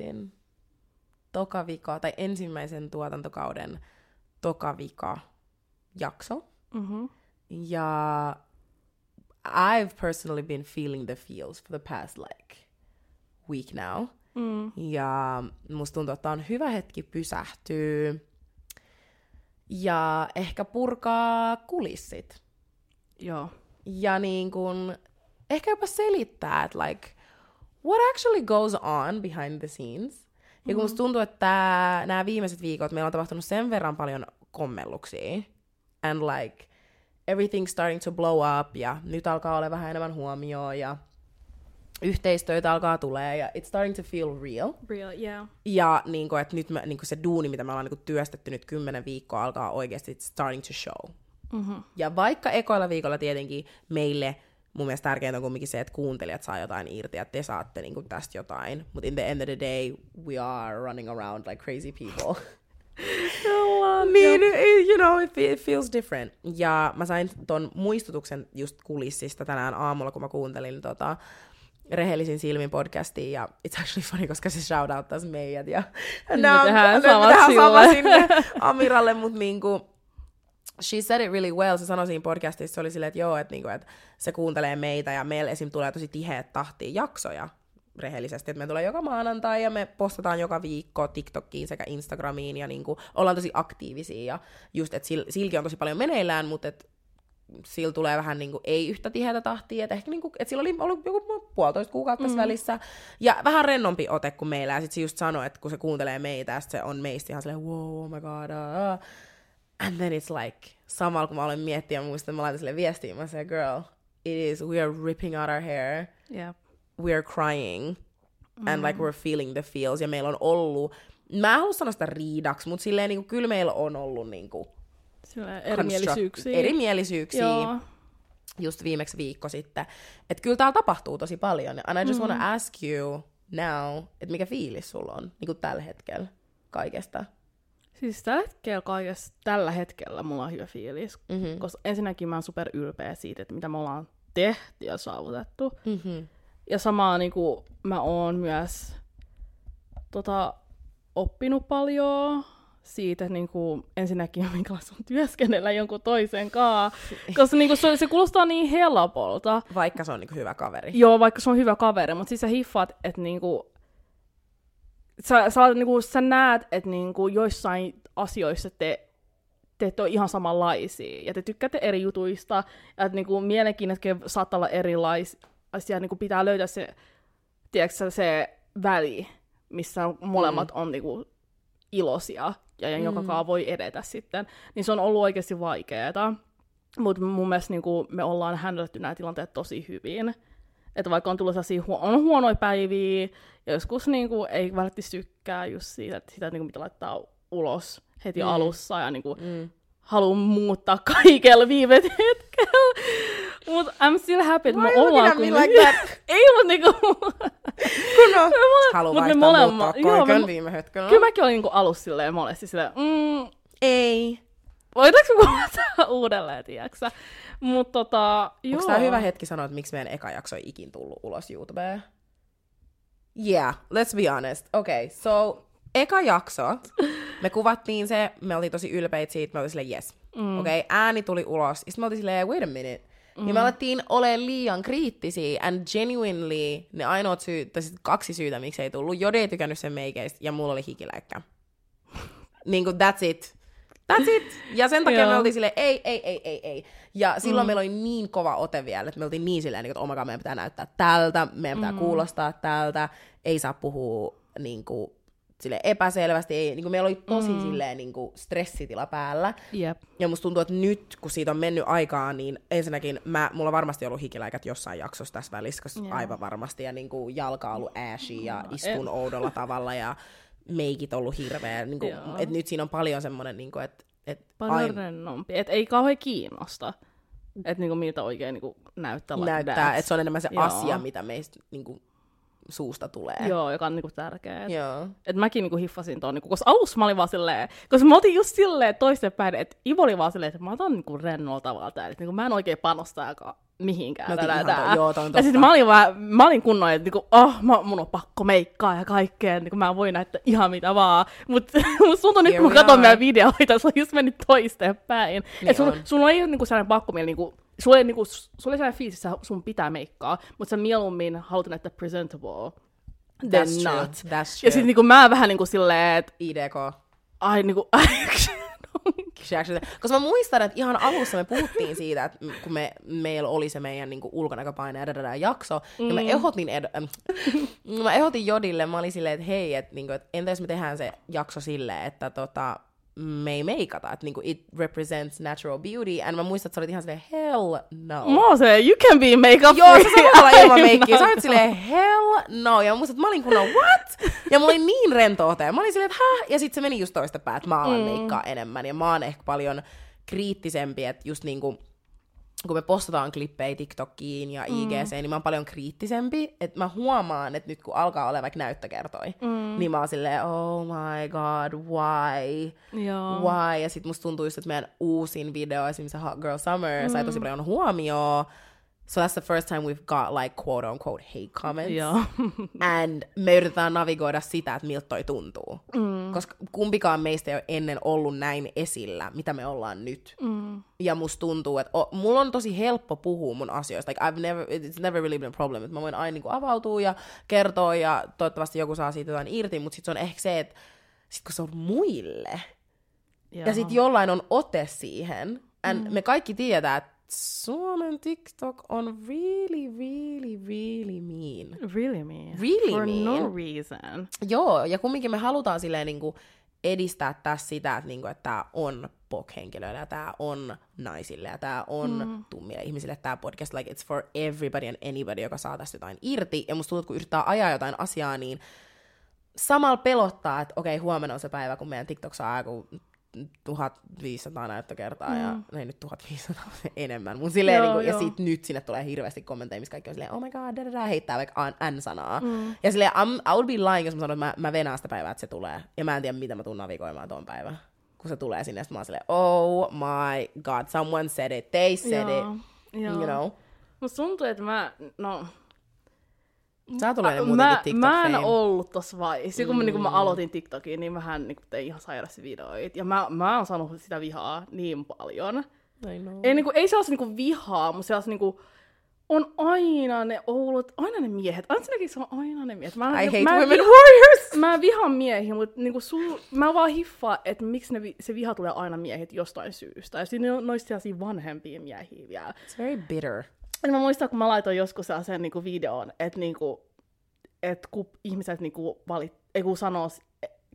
podcastin tokavika, tai ensimmäisen tuotantokauden tokavika jakso. Mm-hmm. Ja I've personally been feeling the feels for the past like week now. Mm. Ja musta tuntuu, että on hyvä hetki pysähtyä ja ehkä purkaa kulissit. Joo. Ja niin kun, ehkä jopa selittää, että like, what actually goes on behind the scenes. Ja kun musta tuntuu, että nämä viimeiset viikot meillä on tapahtunut sen verran paljon kommelluksia. And like, everything's starting to blow up, ja nyt alkaa olla vähän enemmän huomioon, ja yhteistyötä alkaa tulee, ja it's starting to feel real. Real, yeah. Ja niin kuin, että nyt me, niin kuin se duuni, mitä me ollaan niin kuin työstetty nyt kymmenen viikkoa, alkaa oikeasti it's starting to show. Mm-hmm. Ja vaikka ekoilla viikolla tietenkin meille mun mielestä tärkeintä on kuitenkin se, että kuuntelijat saa jotain irti ja te saatte niin kuin tästä jotain. Mutta in the end of the day, we are running around like crazy people. niin, you know, it, it feels different. Ja mä sain ton muistutuksen just kulissista tänään aamulla, kun mä kuuntelin tota, rehellisin silmin podcastiin, ja it's actually funny, koska se shoutouttaisi meidät, ja Nää on- tehdään me tehdään sama sinne Amiralle, mutta niinku, she said it really well, se sanoi siinä podcastissa, se oli silleen, että joo, että, niinku, että se kuuntelee meitä, ja meillä esim. tulee tosi tiheät tahtiin jaksoja, rehellisesti, että me tulee joka maanantai ja me postataan joka viikko TikTokiin sekä Instagramiin ja niinku, ollaan tosi aktiivisia ja just, että sil, silti on tosi paljon meneillään, mutta et sillä tulee vähän niinku, ei yhtä tiheätä tahtia, että ehkä niinku, et sillä oli ollut joku puolitoista kuukautta tässä välissä. Ja vähän rennompi ote kuin meillä. Ja sit se just sanoi, että kun se kuuntelee meitä ja se on meistä ihan silleen, wow, oh my god, uh. And then it's like, samalla kun mä olen miettiä, muistan, mä laitan sille viestiä, mä sanoin, girl, it is, we are ripping out our hair, Yep. we are crying and like we're feeling the feels ja meillä on ollut, mä en halua sanoa sitä riidaksi, mutta silleen niinku, kyllä meillä on ollut niinku erimielisyyksiä. erimielisyyksiä Joo. just viimeksi viikko sitten. Että kyllä täällä tapahtuu tosi paljon. And I just mm. want to ask you now, että mikä fiilis sulla on niin kuin tällä hetkellä kaikesta? Siis tällä hetkellä kaikessa, tällä hetkellä mulla on hyvä fiilis. Mm-hmm. Koska ensinnäkin mä oon super ylpeä siitä, että mitä me ollaan tehty ja saavutettu. Mm-hmm. Ja samaa niin kuin, mä oon myös tota, oppinut paljon siitä niin kuin, ensinnäkin, minkälaista on työskennellä jonkun toisen kanssa. Koska niin kuin, se, se kuulostaa niin helpolta. Vaikka se on niin kuin hyvä kaveri. Joo, vaikka se on hyvä kaveri, mutta siis sä hiffaat, että niinku, sä, sä, niinku, sä näet, että niinku, joissain asioissa te, te ette ole ihan samanlaisia, ja te tykkäätte eri jutuista, ja että niinku, mielenkiinnotkin saattaa olla erilaisia, niinku, pitää löytää se, tiedätkö, se väli, missä molemmat mm. on niinku, iloisia, ja, joka kaa voi edetä sitten, niin se on ollut oikeasti vaikeaa. Mutta mun mielestä niinku, me ollaan handletty nämä tilanteet tosi hyvin. Että vaikka on tullut sellaisia huo- on huonoja päiviä, ja joskus niinku, ei välttämättä tykkää just siitä, että sitä niinku, mitä laittaa ulos heti mm. alussa, ja niinku, Mm. haluan muuttaa kaikella viime hetkellä. Mutta I'm still happy, että me ollaan kumminkin- like that? ei, mutta niinku... Kun on. Haluan mut me vaihtaa molemmat- muuttaa joo, me viime hetkellä. Kyllä mäkin olin niinku alussa silleen monesti silleen, mm, Ei. voidaanko me kuulata uudelleen, tiiäksä? Mutta tota, joo. Onko tämä hyvä hetki sanoa, että miksi meidän eka jakso ei ikin tullut ulos YouTubeen? Yeah, let's be honest. Okay, so eka jakso, me kuvattiin se, me oltiin tosi ylpeitä siitä, me oltiin silleen yes. Mm. Okei, okay, ääni tuli ulos. Sitten me oltiin silleen, wait a minute. Mm. Ja me alettiin olemaan liian kriittisiä, and genuinely ne ainoat syyt, tai kaksi syytä, miksi ei tullut. Jode ei tykännyt sen meikeistä, ja mulla oli hikiläikkä. niin kuin, that's it. That's it. Ja sen takia me oltiin silleen, ei, ei, ei, ei, ei. Ja silloin mm. meillä oli niin kova ote vielä, että me oltiin niin silleen, että oh my God, meidän pitää näyttää tältä, meidän pitää mm. kuulostaa tältä, ei saa puhua niin kuin, sille epäselvästi, ei, niin kuin meillä oli tosi mm. silleen niin kuin stressitila päällä. Jep. Ja musta tuntuu, että nyt, kun siitä on mennyt aikaa, niin ensinnäkin mä, mulla on varmasti ollut hikiläikät jossain jaksossa tässä välissä, koska Joo. aivan varmasti, ja niin kuin jalka on ollut ashy ja istun oudolla tavalla, ja meikit ollut hirveä. Niin kuin, että nyt siinä on paljon semmoinen, niin kuin, että et Paljon aina rennompi. Et ei kauhean kiinnosta. Että niinku miltä oikein näyttää like näyttää, that. että se on enemmän se Joo. asia, mitä meistä niin kuin, suusta tulee. Joo, joka on niinku tärkeä. Joo. Et mäkin niinku hiffasin ton, niinku, koska alussa mä olin vaan silleen, koska mä otin just silleen toistepäin, että Ivo oli vaan silleen, että mä otan niinku rennolla tavalla täällä, että niinku, mä en oikein panosta aika mihinkään. No, tää, tää. joo, toi on ja sitten mä olin, vaan, mä olin kunnon, että niinku, oh, mä, mun on pakko meikkaa ja kaikkea, niinku, mä voin näyttää ihan mitä vaan. Mut musta tuntuu nyt, kun mä katson meidän videoita, se on just mennyt toisteen päin. Niin et on. sulla ei ole niinku sellainen pakkomieli, niinku, sulla ei, niinku, sulla ei sellainen fiilis, että sun pitää meikkaa, mutta sä mieluummin haluat näyttää presentable than That's true. not. That's Ja true. sitten niinku, mä vähän niinku silleen, että IDK. ai niinku, She actually- Koska mä muistan, että ihan alussa me puhuttiin siitä, että kun me, meillä oli se meidän niin ulkonäköpaine ja dadada jakso, mm. ja mä ehdotin, ed- ähm, mä ehdotin Jodille, mä olin silleen, että hei, että, niin kuin, että entä jos me tehdään se jakso silleen, että tota, me ei meikata, että niin kuin, it represents natural beauty, ja mä muistan, että sä olit ihan silleen, hell no. mä oon se, you can be makeup Joo, free. se sanoi olla ilman meikkiä. Sä olit silleen, hell no. Ja mä muistan, että mä olin kunnon, what? Ja mä olin niin rentouteen. Mä olin silleen, että häh? Ja sitten se meni just toista että mä alan mm. meikkaa enemmän. Ja mä oon ehkä paljon kriittisempi, että just niinku, kun me postataan klippejä TikTokiin ja IGC, mm. niin mä oon paljon kriittisempi. Että mä huomaan, että nyt kun alkaa olla vaikka näyttökertoi, mm. niin mä oon silleen, oh my god, why? Joo. why, ja sit musta tuntuu just, että meidän uusin video, esimerkiksi Hot Girl Summer, mm. sai tosi paljon huomioon. So that's the first time we've got like quote unquote hate comments. Joo. And me yritetään navigoida sitä, että miltä toi tuntuu. Mm. Koska kumpikaan meistä ei ole ennen ollut näin esillä, mitä me ollaan nyt. Mm. Ja musta tuntuu, että o, mulla on tosi helppo puhua mun asioista. Like I've never, it's never really been a problem. Että mä voin aina niin kuin avautua ja kertoa ja toivottavasti joku saa siitä jotain irti. Mutta sitten se on ehkä se, että sit kun se on muille, Joo. ja sitten jollain on ote siihen. And mm. me kaikki tiedetään, että Suomen TikTok on really, really, really mean. Really mean. Really For no mean. reason. Joo, ja kumminkin me halutaan silleen niinku edistää tässä sitä, että, niinku, että tämä on POC-henkilöille ja tämä on naisille ja tämä on mm. tummille ihmisille tämä podcast. Like it's for everybody and anybody, joka saa tästä jotain irti. Ja musta tuntuu, että kun yrittää ajaa jotain asiaa, niin samalla pelottaa, että okei, huomenna on se päivä, kun meidän TikTok saa joku 1500 näyttökertaa, mm. ja ei nyt 1500 enemmän, mutta silleen, Joo, niin kuin, ja sit nyt sinne tulee hirveästi kommentteja, missä kaikki on silleen, oh my god, da, da, da, heittää vaikka an- N-sanaa. Mm. Ja silleen, I'm, I would be lying, jos mä sanon, että mä, mä venaan sitä päivää, että se tulee. Ja mä en tiedä, mitä mä tuun navigoimaan tuon päivän. Kun se tulee sinne, sit mä oon silleen, oh my god, someone said it, they said Joo. it, Joo. you know. Musta tuntuu, että mä, no, Sä tulee ne mä, tiktok mä en fame. ollut tossa vaiheessa. Kun, mä, niin kun mä aloitin TikTokin, niin mähän niin tein ihan sairaasti videoita. Ja mä, mä oon saanut sitä vihaa niin paljon. Ei, niin kuin, ei sellaista niin kuin vihaa, mutta sellaista niin kuin, on aina ne oulut, aina ne miehet. Ensinnäkin se on aina ne miehet. Mä, I hate mä, women vi- warriors! Mä vihaan miehiä, mutta niinku sul, mä vaan hiffaan, että miksi ne, se viha tulee aina miehet jostain syystä. Ja ne on noista sellaisia vanhempia miehiä vielä. It's very bitter. Ja mä muistan, kun mä laitoin joskus sellaisen niinku videon, että niinku, et kun ihmiset niinku valit, ei kun sanoo,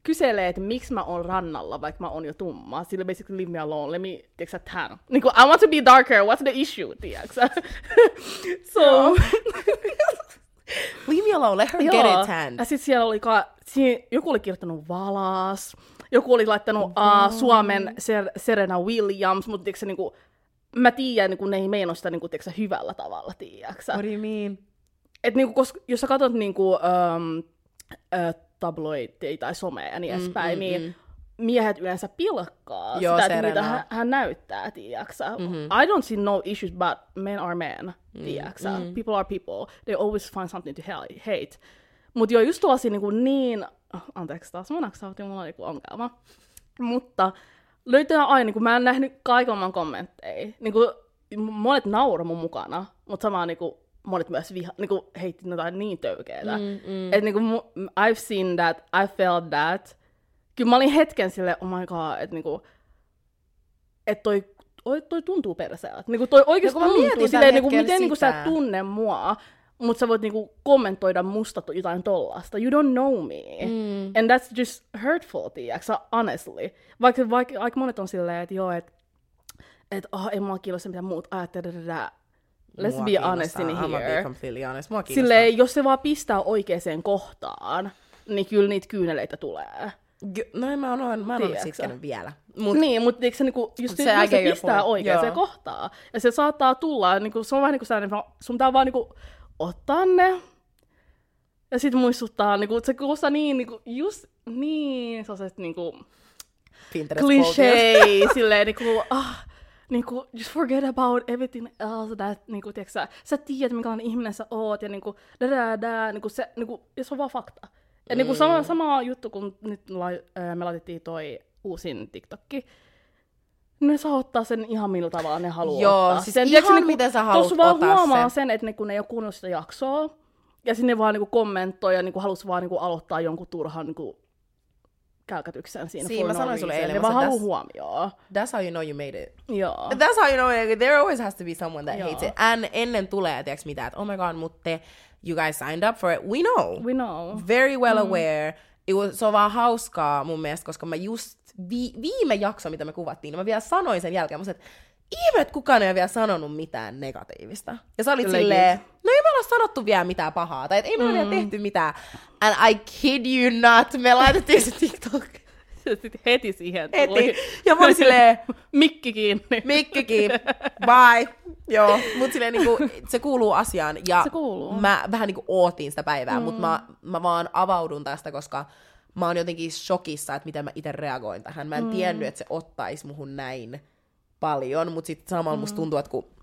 kyselee, että miksi mä oon rannalla, vaikka mä oon jo tumma. Sillä basically leave me alone, let me, tiedätkö sä, tan. Niinku, I want to be darker, what's the issue, tiedätkö sä? so, Leave me alone, let her get it tanned. ja sit siellä oli, ka- si- joku oli kirjoittanut valas, joku oli laittanut uh, Suomen Ser- Serena Williams, mutta tiedätkö, sä, niinku, mä tiedän, niinku, ne ei meinaa sitä niinku, tiedätkö, sä, hyvällä tavalla, tiedätkö sä? What do you mean? Et niinku, koska, jos sä katsot niinku, um, uh, tabloideja tai somea ja niin edespäin, mm, niin mm. miehet yleensä pilkkaa Joo, sitä, että mitä hän, hän näyttää, tiiäksä. Mm-hmm. I don't see no issues, but men are men, tiiäksä. Mm-hmm. People are people. They always find something to ha- hate. Mutta joo, just tuollaisia niin... Oh, anteeksi taas, mun aksautti, mulla on joku ongelma. Mutta löytää aina, kun mä en nähnyt kaiken kommentteja. Niinku, monet nauro mun mukana, mutta samaan niinku, monet myös viha, niinku, heitti jotain niin töykeetä. Mm, mm. Et niinku, mu- I've seen that, I felt that. Kyllä mä olin hetken silleen, oh my god, että niinku, et toi, toi, toi tuntuu perseeltä. Niinku toi oikeesti No tuntuu silleen, niinku, hetkellä miten niinku, sä sitä. et tunne mua, mutta sä voit niinku kommentoida musta jotain tollasta. You don't know me. Mm. And that's just hurtful, tiiäksä, honestly. Vaikka, vaikka aika monet on silleen, että joo, että et, oh, ei mua kiinnosta mitä muut ajattelee. Let's Mua be honest in be here. completely honest. Mua kiinnostaa. Silleen, jos se vaan pistää oikeaan kohtaan, niin kyllä niitä kyyneleitä tulee. No en mä oon, mä en ole sitkenyt vielä. Mut, niin, mutta se, niinku, just Se, se, pistää oikeaan kohtaan, ja se saattaa tulla, niinku, se on vähän niin kuin sellainen, sun pitää vaan niinku, ottaa ne, ja sitten muistuttaa, niinku, se kuulostaa niin, niinku, just niin, sellaiset niinku, cliché, silleen niinku, ah, niinku, just forget about everything else, that, niinku, tiiäksä, sä, tiedät, minkälainen ihminen sä oot, ja niinku, da, da, da, niinku, se, niinku, ja se on vaan fakta. Ja niinku, sama, sama juttu, kun nyt la, ää, me laitettiin toi uusin TikTokki, ne saa ottaa sen ihan millä tavalla ne haluaa Joo, ottaa. siis sen, ihan tiiäksä, miten sä haluat tossa vaan ottaa huomaa sen. sen, että ne, kun ne ei ole kuunnellut sitä jaksoa, ja sinne vaan niinku kommentoi ja niinku halus vaan niinku aloittaa jonkun turhan niinku kälkätyksen siinä. Siinä mä no sanoin sulle reason. eilen, Ne vaan haluaa that's- huomioon. That's how you know you made it. Joo. That's how you know it. There always has to be someone that Joo. hates it. And ennen tulee, tiiäks mitä, että oh my god, mutta te, you guys signed up for it. We know. We know. Very well Mm. aware. It was, se on vaan hauskaa mun mielestä, koska mä just vi, viime jakso, mitä me kuvattiin, niin mä vielä sanoin sen jälkeen, mä että ihme, että kukaan ei ole vielä sanonut mitään negatiivista. Ja sä olit Legit. silleen, no ei me olla sanottu vielä mitään pahaa, tai että ei me mm. vielä tehty mitään. And I kid you not, me laitettiin se TikTok Sitten heti siihen tuli. heti. Ja mä olin silleen, Mikki kiinni. Mikkikin, bye. Joo, mut silleen niinku, se kuuluu asiaan. Ja Se kuuluu. mä vähän niinku ootin sitä päivää, mm. mutta mä, mä vaan avaudun tästä, koska mä oon jotenkin shokissa, että miten mä itse reagoin tähän. Mä en mm. tiennyt, että se ottaisi muhun näin paljon, mutta sitten samalla mm. musta tuntuu, että kun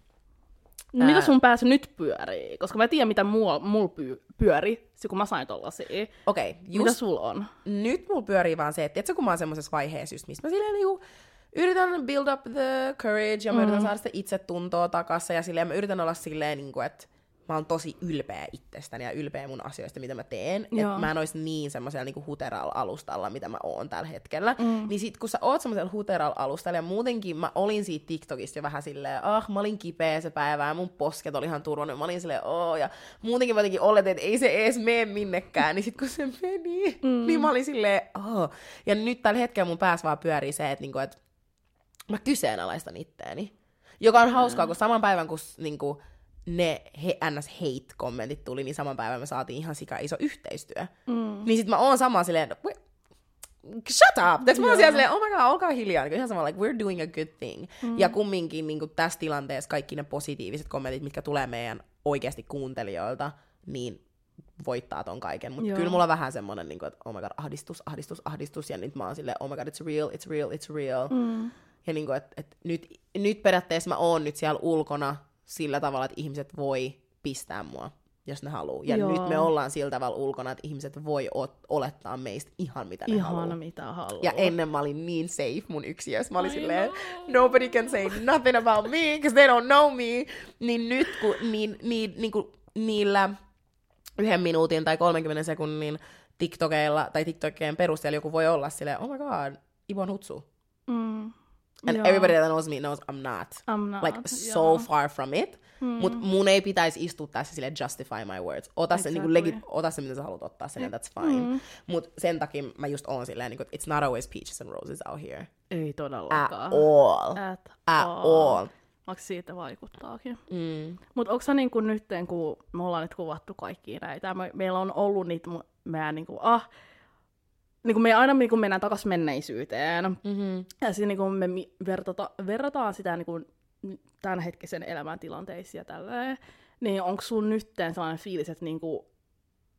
No, mitä sun päässä nyt pyörii? Koska mä tiedän, mitä mulla mul py, pyöri, kun mä sain tollasia. Okei, okay, Just... Mitä sulla on? nyt mulla pyörii vaan se, että tiedätkö, kun mä oon semmoisessa vaiheessa just, missä mä silleen niinku, yritän build up the courage ja mä mm. yritän saada sitä itsetuntoa takaisin ja silleen mä yritän olla silleen, niinku, että mä oon tosi ylpeä itsestäni ja ylpeä mun asioista, mitä mä teen. Että mä en ois niin semmoisella niinku huteralla alustalla, mitä mä oon tällä hetkellä. Mm. Niin sit kun sä oot semmoisella huteralla alustalla ja muutenkin mä olin siitä TikTokista jo vähän silleen, ah mä olin kipeä se päivä ja mun posket oli ihan turvonnut. Mä olin silleen, oo ja muutenkin mä jotenkin oletin, että ei se ees mene minnekään. Niin sit kun se meni, mm. niin mä olin silleen, oh. Ja nyt tällä hetkellä mun päässä vaan pyörii se, että niinku, et mä kyseenalaistan itteeni. Joka on hauskaa, kun saman päivän kun niinku, ne he, ns. hate-kommentit tuli, niin saman päivän me saatiin ihan sika iso yhteistyö. Mm. Niin sit mä oon sama silleen, "Wait, shut up! Tässä mä oon siellä silleen, oh my god, olkaa hiljaa. Niin ihan sama, like, we're doing a good thing. Mm. Ja kumminkin niin tässä tilanteessa kaikki ne positiiviset kommentit, mitkä tulee meidän oikeasti kuuntelijoilta, niin voittaa ton kaiken. Mutta kyllä mulla on vähän semmonen, niin kuin, että oh my god, ahdistus, ahdistus, ahdistus. Ja nyt mä oon silleen, oh my god, it's real, it's real, it's real. Mm. Ja niin kuin, että, että nyt, nyt periaatteessa mä oon nyt siellä ulkona sillä tavalla, että ihmiset voi pistää mua, jos ne haluaa. Ja Joo. nyt me ollaan sillä tavalla ulkona, että ihmiset voi ot- olettaa meistä ihan mitä ne haluaa. Ihana mitä haluaa. Ja ennen mä olin niin safe mun yksiössä. Mä olin I silleen, know. nobody can say nothing about me, because they don't know me. Niin nyt kun niin, niin, niin kuin niillä yhden minuutin tai 30 sekunnin TikTokeilla tai TikTokien perusteella joku voi olla silleen, oh my god, Ibon Hutsu. Mm. And Joo. everybody that knows me knows I'm not. I'm not, Like, so joo. far from it. Mm. Mut mun ei pitäisi istua tässä silleen justify my words. Ota se, niinku, Exactly. legit, ota se mitä sä haluat ottaa sen, that's fine. Mm. Mut sen takia mä just oon silleen, niinku, it's not always peaches and roses out here. Ei At todellakaan. all. At, At all. Vaikka siitä vaikuttaakin. Mm. Mutta onko sä niinku nyt, kun me ollaan nyt kuvattu kaikkia näitä, me, meillä on ollut niitä meidän niinku, ah, niinku me aina niinku mennään takaisin menneisyyteen. Mm-hmm. Ja siinä niinku me mi- vertata, verrataan sitä niinku tämänhetkisen elämäntilanteisiin ja tälleen. Niin onko sun nyt sellainen fiilis, että niinku,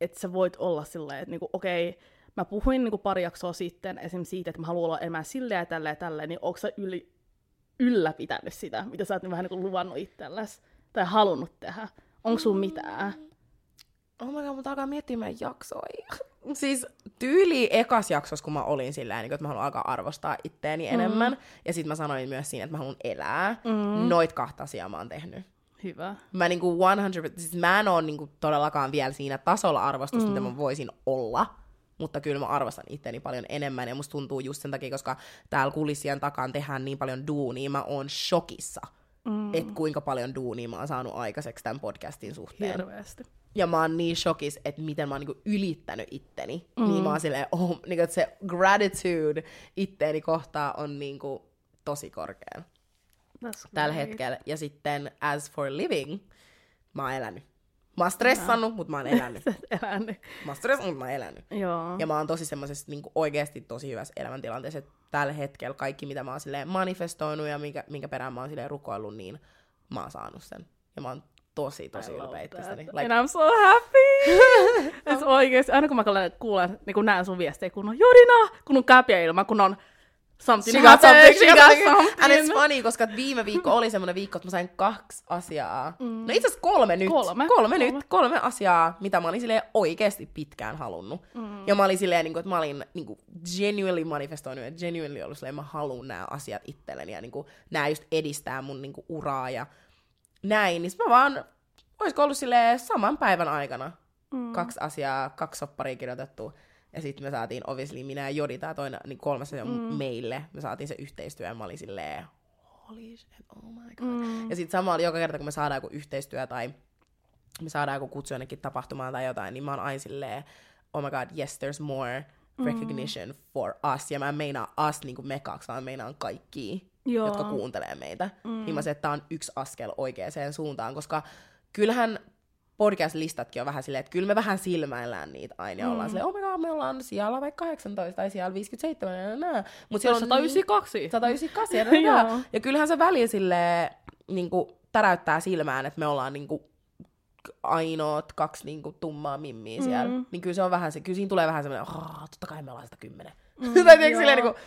että sä voit olla silleen, että niinku, okei, mä puhuin niinku pari jaksoa sitten esim. siitä, että mä haluan olla enemmän silleen ja tälleen ja tälleen, niin onko sä yli, ylläpitänyt sitä, mitä sä oot vähän niinku luvannut itsellesi tai halunnut tehdä? Onko sun mitään? Oh my god, mutta alkaa miettimään jaksoja. Siis tyyli ekas jaksossa, kun mä olin sillä niin että mä haluan alkaa arvostaa itteeni mm. enemmän. Ja sitten mä sanoin myös siinä, että mä haluan elää. Mm. Noit kahta asiaa mä oon tehnyt. Hyvä. Mä niinku 100%, siis mä en oo niinku todellakaan vielä siinä tasolla arvostusta, mm. mitä mä voisin olla. Mutta kyllä mä arvostan itteeni paljon enemmän. Ja musta tuntuu just sen takia, koska täällä kulissien takaan tehdään niin paljon duunia, mä oon shokissa. Mm. Että kuinka paljon duunia mä oon saanut aikaiseksi tämän podcastin suhteen. Hirveästi. Ja mä oon niin shokis, että miten mä oon niinku ylittänyt itteni. Mm. Niin mä oon silleen, oh, niinku, että se gratitude itteeni kohtaa on niinku tosi korkea tällä hetkellä. Ja sitten as for living, mä oon elänyt. Mä oon stressannut, mutta mä oon elänyt. Elänyt. Mä oon stressannut, mutta mä oon elänyt. Joo. Ja mä oon tosi semmoisessa niin oikeasti tosi hyvässä elämäntilanteessa, että tällä hetkellä kaikki, mitä mä oon silleen manifestoinut ja minkä, minkä perään mä oon silleen rukoillut, niin mä oon saanut sen. Ja mä oon tosi, tosi ylpeä itsestäni. And I'm so happy! Et oikeesti, aina kun mä kuulen, niin kun näen sun viestejä, kun on Jodina, kun on käpiä ilma, kun on something She got something, she got something. And it's funny, koska viime viikko oli semmoinen viikko, että mä sain kaksi asiaa. Mm. No itse asiassa kolme nyt. Kolme. Kolme, Kolme. nyt. Kolme asiaa, mitä mä olin silleen oikeasti pitkään halunnut. Mm. Ja mä olin silleen, niin kuin, että mä olin niin kuin, genuinely manifestoinut, että genuinely ollut silleen, mä haluan nämä asiat itselleni. Ja niin kuin, nämä just edistää mun niin kuin, uraa ja näin. Niin mä vaan, olisiko ollut silleen saman päivän aikana mm. kaksi asiaa, kaksi sopparia kirjoitettu. Ja sitten me saatiin, obviously, minä ja Jodi, tää toinen, niin kolmas mm. meille, me saatiin se yhteistyö, ja mä olin silleen, holy shit, oh my god. Mm. Ja sitten sama oli joka kerta, kun me saadaan joku yhteistyö tai me saadaan joku kutsu jonnekin tapahtumaan tai jotain, niin mä oon aina silleen, oh my god, yes, there's more recognition mm. for us. Ja mä en meinaa us niin kuin me kaksi, vaan meinaan kaikki, Joo. jotka kuuntelee meitä. Mm. Niin mä se, että tää on yksi askel oikeaan suuntaan, koska kyllähän podcast-listatkin on vähän silleen, että kyllä me vähän silmäillään niitä aina ja ollaan silleen, oh my god, me ollaan siellä vaikka 18 tai siellä 57 ja nää. Mut Se on siellä on 192. 198 ja, nää. Ja kyllähän se väliin silleen, niinku, täräyttää silmään, että me ollaan niinku, ainoat kaksi niinku, tummaa mimmiä siellä. Mm. Niin kyllä se on vähän se, kyllä siinä tulee vähän semmoinen, oh, totta kai me ollaan 110. Mm, tai tiedätkö silleen niinku,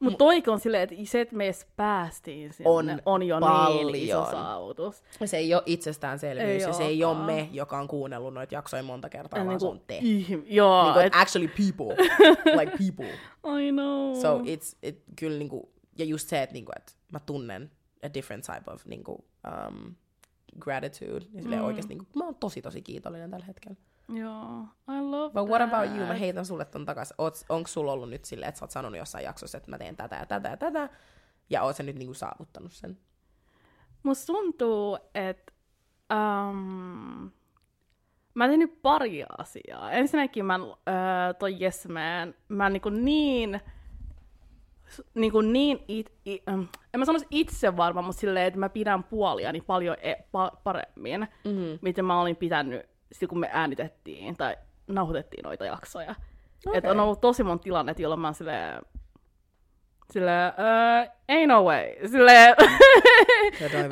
Mutta toikin on silleen, että se, että me edes päästiin sinne, On on jo paljon. niin iso saavutus. se ei ole itsestäänselvyys Ei ja se ei ole me, joka on kuunnellut noita jaksoja monta kertaa, Ja vaan se niinku, on te. ihm- joo, Niinku, et, actually people. like people. I know. So it's, it, kyllä niinku, ja just se, että niinku, et mä tunnen a different type of niinku, um, gratitude. Ja silleen Mm. oikeasti niinku, mä oon tosi tosi kiitollinen tällä hetkellä. Joo, I love But what about you? Mä heitän sulle ton takas. Oot, onko sulla ollut nyt silleen, että sä oot sanonut jossain jaksossa, että mä teen tätä ja tätä ja tätä, ja oot sä nyt niinku saavuttanut sen? Musta tuntuu, että um, mä oon tehnyt pari asiaa. Ensinnäkin mä uh, toi Yes Man, mä niinku niin, niinku niin it, it, um, en mä sanoisi itse varma, mutta silleen, että mä pidän puoliani paljon e- pa- paremmin, Mm-hmm. miten mä olin pitänyt silloin, kun me äänitettiin tai nauhoitettiin noita jaksoja. Okay. Et on ollut tosi monta tilannetta, jolloin mä oon silleen, silleen, uh, ain't no way. Silleen,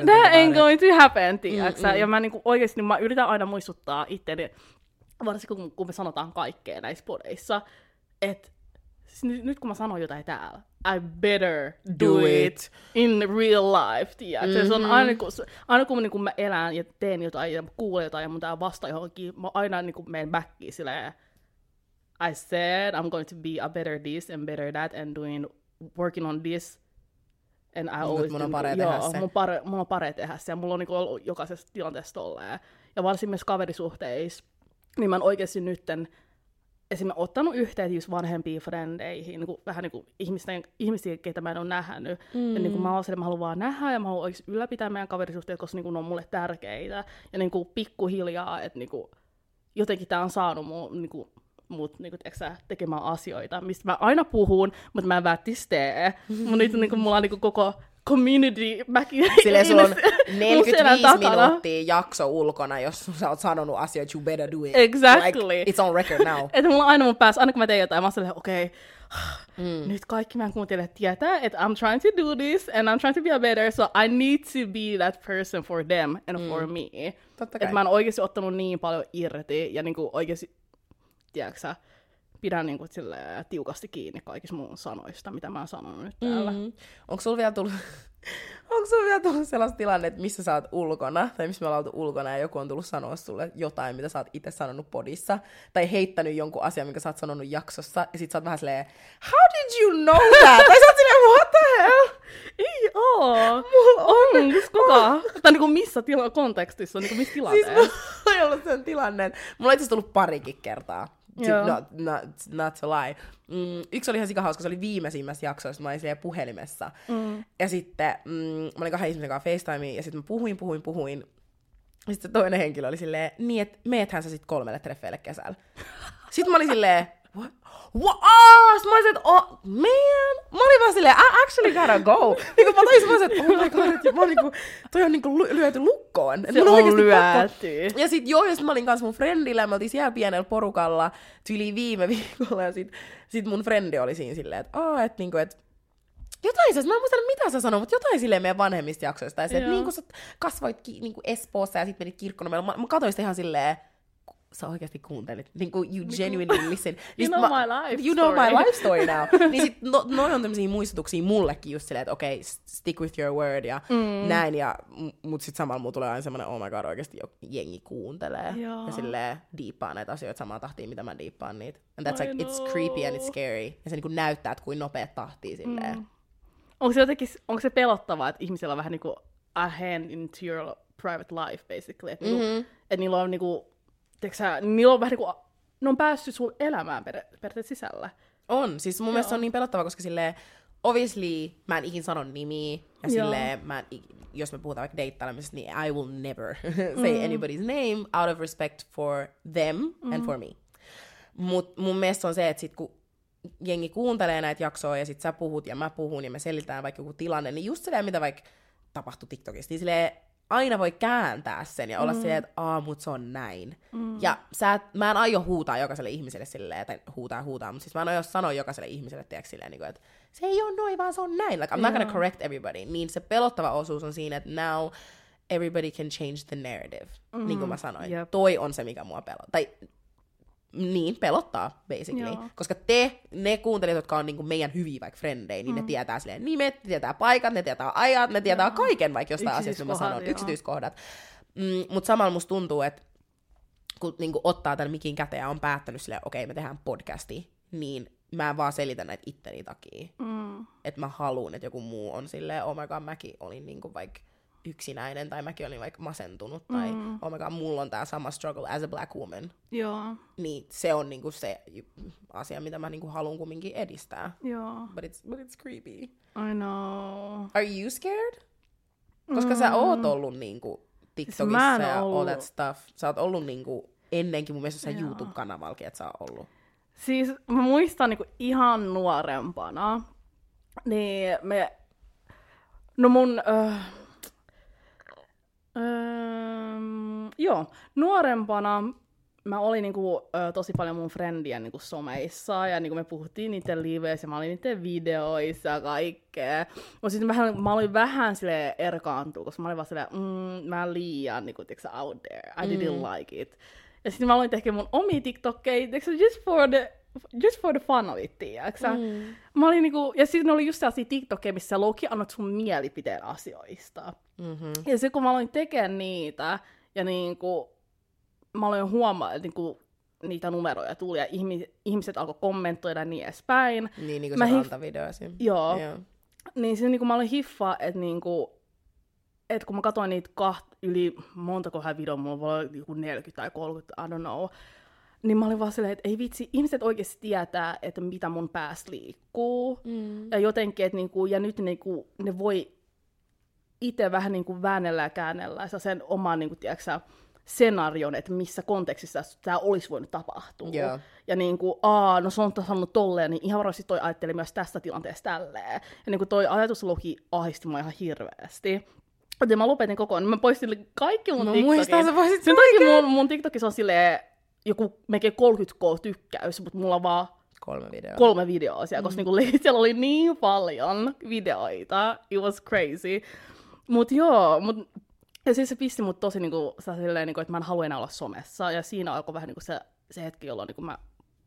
that ain't going to happen, tiiäksä? Mm, mm. Ja mä niinku oikeesti mä yritän aina muistuttaa itteni, varsinkin kun, kun me sanotaan kaikkea näissä podeissa, että nyt, nyt kun mä sanon jotain täällä, I better do, Do it. it. in real life, tiiäksä? Se on Mhm. aina kun, aina kun niin kun mä elän ja teen jotain ja kuulen jotain ja mun tää vasta johonkin, mä aina niin kun menen backiin silleen, I said I'm going to be a better this and better that and doing, working on this. And I Mut always mun on do- pare joo, tehdä se. Mun, pare, mun on pare tehdä se ja mulla on niinku ollut jokaisessa tilanteessa tolleen. Ja varsinkin myös kaverisuhteissa, niin mä oon oikeasti nytten esimerkiksi ottanut yhteyttä just vanhempiin frendeihin, niin kuin, vähän niin kuin ihmisten, ihmisiä, keitä mä en ole nähnyt. Mm. Ja niin kuin mä oon silleen, mä haluan vaan nähdä ja mä haluan oikeasti ylläpitää meidän kaverisuhteet, koska niin kuin, ne on mulle tärkeitä. Ja niin kuin, pikkuhiljaa, että niin kuin, jotenkin tää on saanut mun, niin kuin, mut niin kuin, sä, tekemään asioita, mistä mä aina puhun, mutta mä en välttis tee. Mun nyt niin kuin, mulla on niin kuin, koko community back in, Silleen sulla on in- mun selän 45 takana. minuuttia jakso ulkona, jos sä oot sanonut asioita, you better do it. Exactly. Like, it's on record now. Että mulla on aina mun päässä, aina kun mä teen jotain, mä oon okei, okay, Mm. nyt kaikki meidän kuuntelijat tietää, että I'm trying to do this, and I'm trying to be a better, so I need to be that person for them and Mm. for me. Totta kai. Että mä oon oikeasti ottanut niin paljon irti, ja niinku oikeasti, tiedätkö sä, pidän niinku silleen tiukasti kiinni kaikista mun sanoista, mitä mä oon sanonut nyt täällä. Mm-hmm. Onko sulla vielä tullut, onko sulla vielä tullut sellaista tilannetta, missä sä oot ulkona, tai missä me ollaan oltu ulkona, ja joku on tullut sanoa sulle jotain, mitä sä oot itse sanonut podissa, tai heittänyt jonkun asian, minkä sä oot sanonut jaksossa, ja sit sä oot vähän silleen, how did you know that? tai sä oot silleen, what the hell? Ei oo! Mulla On, kuka? Tai niinku missä tila- kontekstissa, niinku missä Siis tilanteessa? mulla on ollut sen tilanne, että mulla on itse tullut parikin kertaa. To, Joo. not, not, not to lie. Mm, yksi oli ihan sikahauska, se oli viimeisimmässä jaksossa, mä olin siellä puhelimessa. Mm. Ja sitten mm, mä olin kahden ihmisen kanssa FaceTimeen, ja sitten mä puhuin, puhuin, puhuin. Ja sitten se toinen henkilö oli silleen, niin että meethän sä sitten kolmelle treffeille kesällä. Sitten mä olin silleen, what? What? Oh, sitten mä olisin, että oh, man. Mä olin vaan silleen, I actually gotta go. Niin mä tajusin, mä olisin, että oh my god, että mä olin niinku, toi on niinku ly- lyöty lukkoon. Et Se mun on lyöty. ja sit joo, ja sit mä olin kanssa mun friendillä, ja me oltiin siellä pienellä porukalla tyli viime viikolla, ja sit, sit mun frendi oli siinä silleen, että oh, et niinku, et jotain se, mä en muista mitä sä sanoit, mutta jotain silleen meidän vanhemmista jaksoista, ja se, että niin kun sä kasvoit ki, niin kuin Espoossa ja sit menit kirkkoon, mä, mä katsoin sitä ihan silleen, sä oikeasti kuuntelit. Niin kuin you genuinely listen. You Niin know sit my life You know my life story now. niin sit no, noin on tämmöisiä muistutuksia mullekin just silleen, että okei, okay, stick with your word ja mm. näin. Ja, mut sit samalla mulla tulee aina semmoinen, oh my god, oikeasti jo- jengi kuuntelee. Joo. Ja silleen diippaa näitä asioita samaan tahtiin, mitä mä diippaan niitä. And that's I like, it's creepy and it's scary. Ja se niinku näyttää, että kuin nopea tahtii silleen. Mm. Onko se jotenkin, onko se pelottavaa, että ihmisillä on vähän niinku a hand into your private life, basically? Että Mm-hmm. niinku, et niillä on niinku, tiiäksä, sä, niillä on vähän niinku, ne on päässyt sun elämään per, periaatteessa sisällä. On, siis mun mielestä se on niin pelottava, koska silleen, obviously, mä en ikin sano nimiä, ja Joo. silleen, mä en, jos me puhutaan vaikka deittailemisesta, niin I will never say anybody's name out of respect for them and for me. Mut mun mielestä on se, että sit kun jengi kuuntelee näitä jaksoja, ja sit sä puhut, ja mä puhun, ja me selitään vaikka joku tilanne, niin just silleen, mitä vaikka tapahtui TikTokissa, niin silleen, aina voi kääntää sen ja olla mm. silleen, että aa, mut se on näin. Mm. Ja sä, et- mä en aio huutaa jokaiselle ihmiselle silleen, tai huutaa huutaa, mutta siis mä en aio sanoa jokaiselle ihmiselle, tiedätkö, silleen, niin kuin, että se ei ole noin, vaan se on näin. Like, I'm not gonna correct everybody. Niin se pelottava osuus on siinä, että now everybody can change the narrative, mm. niin kuin mä sanoin. Jep. Toi on se, mikä mua pelottaa. Tai niin, pelottaa, basically. Joo. Koska te, ne kuuntelijat, jotka on niinku meidän hyviä vaikka frendejä, niin mm. ne tietää silleen nimet, ne tietää paikat, ne tietää ajat, ne tietää kaiken vaikka jostain asiasta, mitä mä sanon, joo. yksityiskohdat. Mm, Mutta samalla musta tuntuu, että kun niinku ottaa tämän mikin käteen ja on päättänyt silleen, okei, me tehdään podcasti, niin mä en vaan selitä näitä itteni takia. Mm. Että mä haluan, että joku muu on silleen, oh my god, mäkin olin niinku vaikka yksinäinen, tai mäkin olin vaikka masentunut, tai Mm. oh my god, mulla on tää sama struggle as a black woman Joo, niin se on niinku se asia, mitä mä niinku haluan kumminkin edistää. joo. But it's, but it's creepy. I know. Are you scared? Koska sä oot ollut niinku TikTokissa Mm. mä en ja all that stuff. Sä oot ollut niinku ennenkin mun mielestä. YouTube-kanavallakin, että sä oot ollut. Siis mä muistan niinku ihan nuorempana, niin me, no mun, öö, öö, joo, nuorempana mä olin niinku, ö, tosi paljon mun friendien niinku someissa ja niinku me puhuttiin niiden liveissä ja mä olin niiden videoissa ja kaikkea. Mutta sitten vähän, mä olin vähän sille erkaantua, koska mä olin vaan silleen, mm, mä liian niinku, tiiäksä, out there. I didn't like it. Ja sitten mä aloin tehdä mun omia TikTokkeja, just for the, just for the fun of it, tiiäksä. Mm. Mä olin niinku, ja sitten oli just sellaisia TikTokkeja, missä sä Loki annat sun mielipiteen asioista. Mm-hmm. Ja se kun mä aloin tekemään niitä, ja niinku, mä aloin huomaa, että niinku, niitä numeroja tuli, ja ihmi- ihmiset alkoi kommentoida niin edespäin. Niin, niin kuin Mä se hif-. Joo. Joo. Niin se niinku, mä olin hiffaa, että niinku, et kun mä katsoin niitä kaht, yli montakohan videoa, mulla voi olla joku 40 tai 30, I don't know, niin mä olin vaan silleen, että ei vitsi, ihmiset oikeasti tietää, että mitä mun päässä liikkuu. Mm. Ja jotenkin, että niinku, ja nyt niinku, ne voi itse vähän niinku väännellä ja käännellä ja sen oman niinku, tiedätkö, scenarion, että missä kontekstissa tämä olisi voinut tapahtua. Joo. Ja niin kuin, aa, no se on sanonut tolleen, niin ihan varmasti toi ajatteli myös tästä tilanteesta tälleen. Ja niin kuin toi ajatuslogi ahisti mua ihan hirveästi. Joten mä lopetin kokonaan, niin mä poistin kaikki mun Mä TikTokin. muistan, sä voisit Sen takia mun, mun TikTokissa on silleen joku melkein 30k tykkäys, mutta mulla on vaan Kolme videoa. kolme videoa siellä, koska niinku, siellä oli niin paljon videoita. It was crazy. Mut joo, mut, ja siis se pisti mut tosi niinku, silleen, niinku, että mä en halua enää olla somessa. Ja siinä alkoi vähän niinku se, se hetki, jolloin niinku mä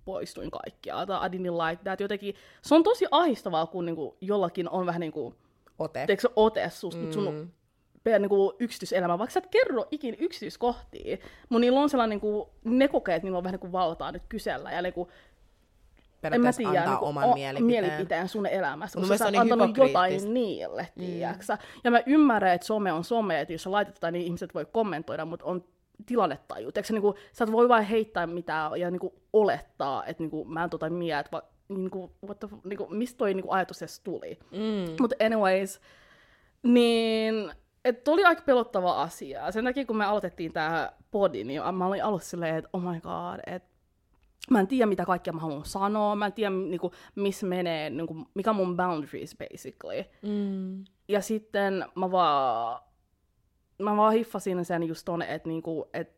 poistuin kaikkialta. I didn't like that. Jotenkin, se on tosi ahistavaa, kun niinku, jollakin on vähän niinku, Ote. teekö se ote susta, mm. sun pe- niinku, yksityiselämä, vaikka sä et kerro ikin yksityiskohtia, mutta niillä on sellainen, niinku, ne kokee, että niillä on vähän niinku valtaa nyt kysellä, ja niinku, en mä Periaatteessa tiedä, antaa niinku, oman o- mielipiteen. mielipiteen sun elämässä, koska mielestä sä oot niin antanut jotain niille, tiiäksä. Ja mä ymmärrän, että some on some, että jos sä laitat jotain, niin ihmiset voi kommentoida, mutta on tilannetaju. Tiiäksä, niinku, sä et voi vain heittää mitään ja niinku, olettaa, että niinku, mä en tota mieltä, va, niinku, what the, fu- niinku, mistä toi niinku, ajatus edes tuli. Mm. Mutta anyways, niin et oli aika pelottava asia. Sen takia, kun me aloitettiin tämä podi, niin mä olin alussa silleen, että oh my god, että mä en tiedä, mitä kaikkea mä haluan sanoa, mä en tiedä, niinku, missä menee, niinku, mikä on mun boundaries basically. Mm. Ja sitten mä vaan, mä vaan hiffasin sen just ton, että niinku, et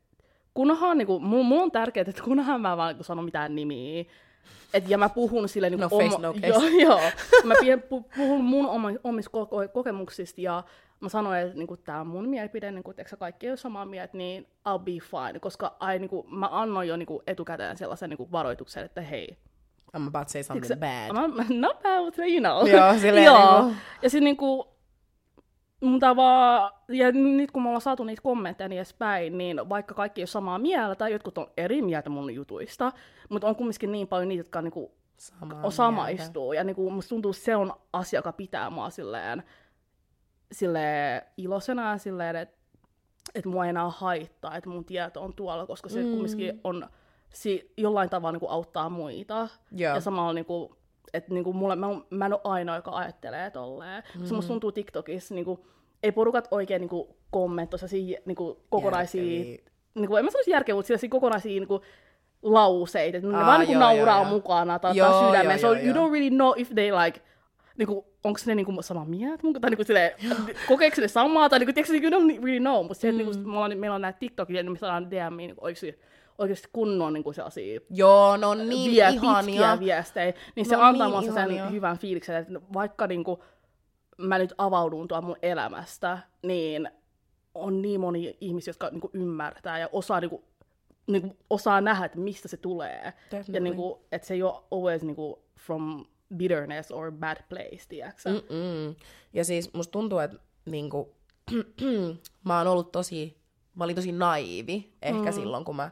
kunhan, niinku, mulla, mulla on tärkeää, että kunhan mä vaan niinku, sanon mitään nimiä, et, ja mä puhun sille niinku, No face, no case. joo, joo. Mä puhun mun oma, omista ko- ko- kokemuksista ja mä sanoin, että niinku, tämä on mun mielipide, niinku, että kaikki ei ole samaa mieltä, niin I'll be fine, koska ai, niinku, mä annoin jo niinku, etukäteen sellaisen niinku, varoituksen, että hei, I'm about to say something bad. I'm not bad, but you know. Joo, silleen Joo. niinku- Ja sitten niinku, mun tää vaan, ja nyt kun me ollaan saatu niitä kommentteja niin edespäin, niin vaikka kaikki ei ole samaa mieltä, tai jotkut on eri mieltä mun jutuista, mutta on kumminkin niin paljon niitä, jotka niinku Samaa on samaistuu. Ja niinku, musta tuntuu, että se on asia, joka pitää mua silleen, silleen iloisena ja silleen, että et mua ei enää haittaa, että mun tieto on tuolla, koska se mm. kumminkin on, si, jollain tavalla niinku auttaa muita. Joo. Ja samalla niinku, että niinku mulle, mä, mä en ole ainoa, joka ajattelee tolleen. Mm. Se musta tuntuu TikTokissa, niinku, ei porukat oikein niinku kommentoi niinku, kokonaisia, Järkeviä. niinku, en mä sanoisi järkeviä, mutta sellaisia kokonaisia niinku, lauseita, että ne Aa, vaan niinku joo, nauraa joo, mukana tai Joo, sydämeen. joo, So joo, you joo. don't really know if they like, niinku, onko ne niinku samaa mieltä mun, tai niinku silleen, kokeeko ne samaa, tai niinku, tiedätkö, you don't really know, mutta se, mm. niinku, me ollaan, meillä on näitä TikTokia, niin me saadaan DM, niinku, oikeasti, oikeasti kunnon niinku sellaisia Joo, no on niin vie, ihania. pitkiä viestejä, niin se No antaa niin mulle sen hyvän fiiliksen, että vaikka niinku, mä nyt avaudun tuolla mun elämästä, niin on niin moni ihmisiä, jotka niinku ymmärtää ja osaa, niinku, niinku, osaa nähdä, että mistä se tulee. Definitely. Ja niinku, että se ei ole always niinku, from bitterness or bad place, tiedätkö mm. Mm-mm. Ja siis musta tuntuu, että niinku, mä oon ollut tosi, mä olin tosi naivi ehkä mm. silloin, kun mä,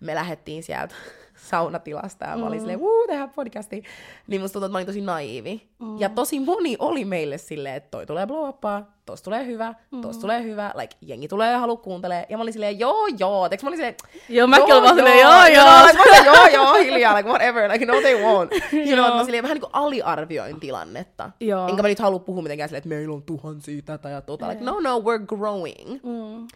me lähdettiin sieltä saunatilasta ja mä olin silleen, wuu, tehdään podcasti. Niin musta tuntuu, että mä olin tosi naivi. Mm. Ja tosi moni oli meille silleen, että toi tulee blow uppaa, tosta tulee hyvä, tosta tulee hyvä, like jengi tulee ja haluu kuuntelee. Ja mä olin silleen, joo, joo. Teks mä olin silleen, Joo, mäkin olin vaan silleen, joo, joo. like, mä olin, joo, joo, hiljaa, like whatever, like no they won't. You know, mä silleen vähän niin kuin aliarvioin tilannetta. Joo. Enkä mä nyt halua puhua mitenkään silleen, että meillä on tuhansia tätä ja tota. Like, no, no, we're growing. Mm.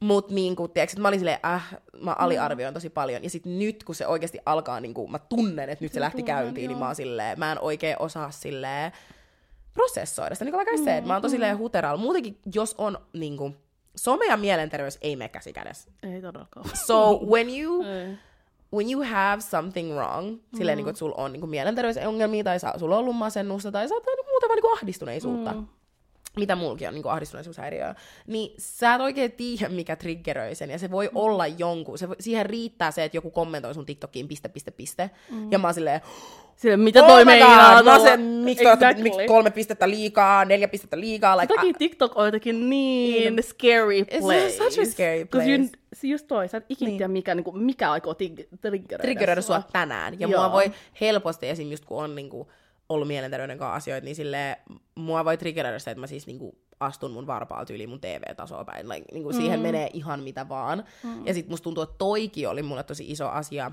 Mut niinku, tiiäks, että mä olin silleen, äh, mä aliarvioin tosi paljon. Ja sit nyt, kun se oikeasti alkaa, niinku, mä tunnen, että nyt se lähti käyntiin, niin joo. mä oon silleen, mä en oikein osaa silleen prosessoida sitä. Niin kuin like I said, mä oon tosi silleen huteralla. Muutenkin, jos on niinku, some ja mielenterveys ei mene käsi kädessä. Ei todellakaan. So when you when you have something wrong, silleen, niin kuin, että sulla on niin kuin, mielenterveysongelmia, tai sulla on ollut masennusta, tai sä oot niin, muuten vaan niin kuin, ahdistuneisuutta, mm. Mitä mulki on niin kuin, ahdistuneisuushäiriöä, niin sä et oikein tiedä, mikä triggeröi sen, ja se voi mm. olla jonkun, se voi, siihen riittää se, että joku kommentoi sun TikTokiin piste, piste, piste, mm. ja mä oon silleen, Sille, mitä oh toi meinaa? tuolla? sen, miksi, Exactly. miksi kolme pistettä liikaa, neljä pistettä liikaa, like, takia TikTok on jotenkin niin scary It's place. such a scary 'Cause You, place. se just toi, sä et ikinä Niin. tiedä, mikä, niinku, mikä aikoo triggeröidä triggeröidä sua tänään. Ja Joo. mua voi helposti esim. just kun on niinku, ollut mielenterveyden kanssa asioita, niin sille mua voi triggeröidä se, että mä siis niinku, astun mun varpaalta yli mun TV-tasoa päin. Like, niinku, siihen menee ihan mitä vaan. Mm. Ja sit musta tuntuu, että toikin oli mulle tosi iso asia,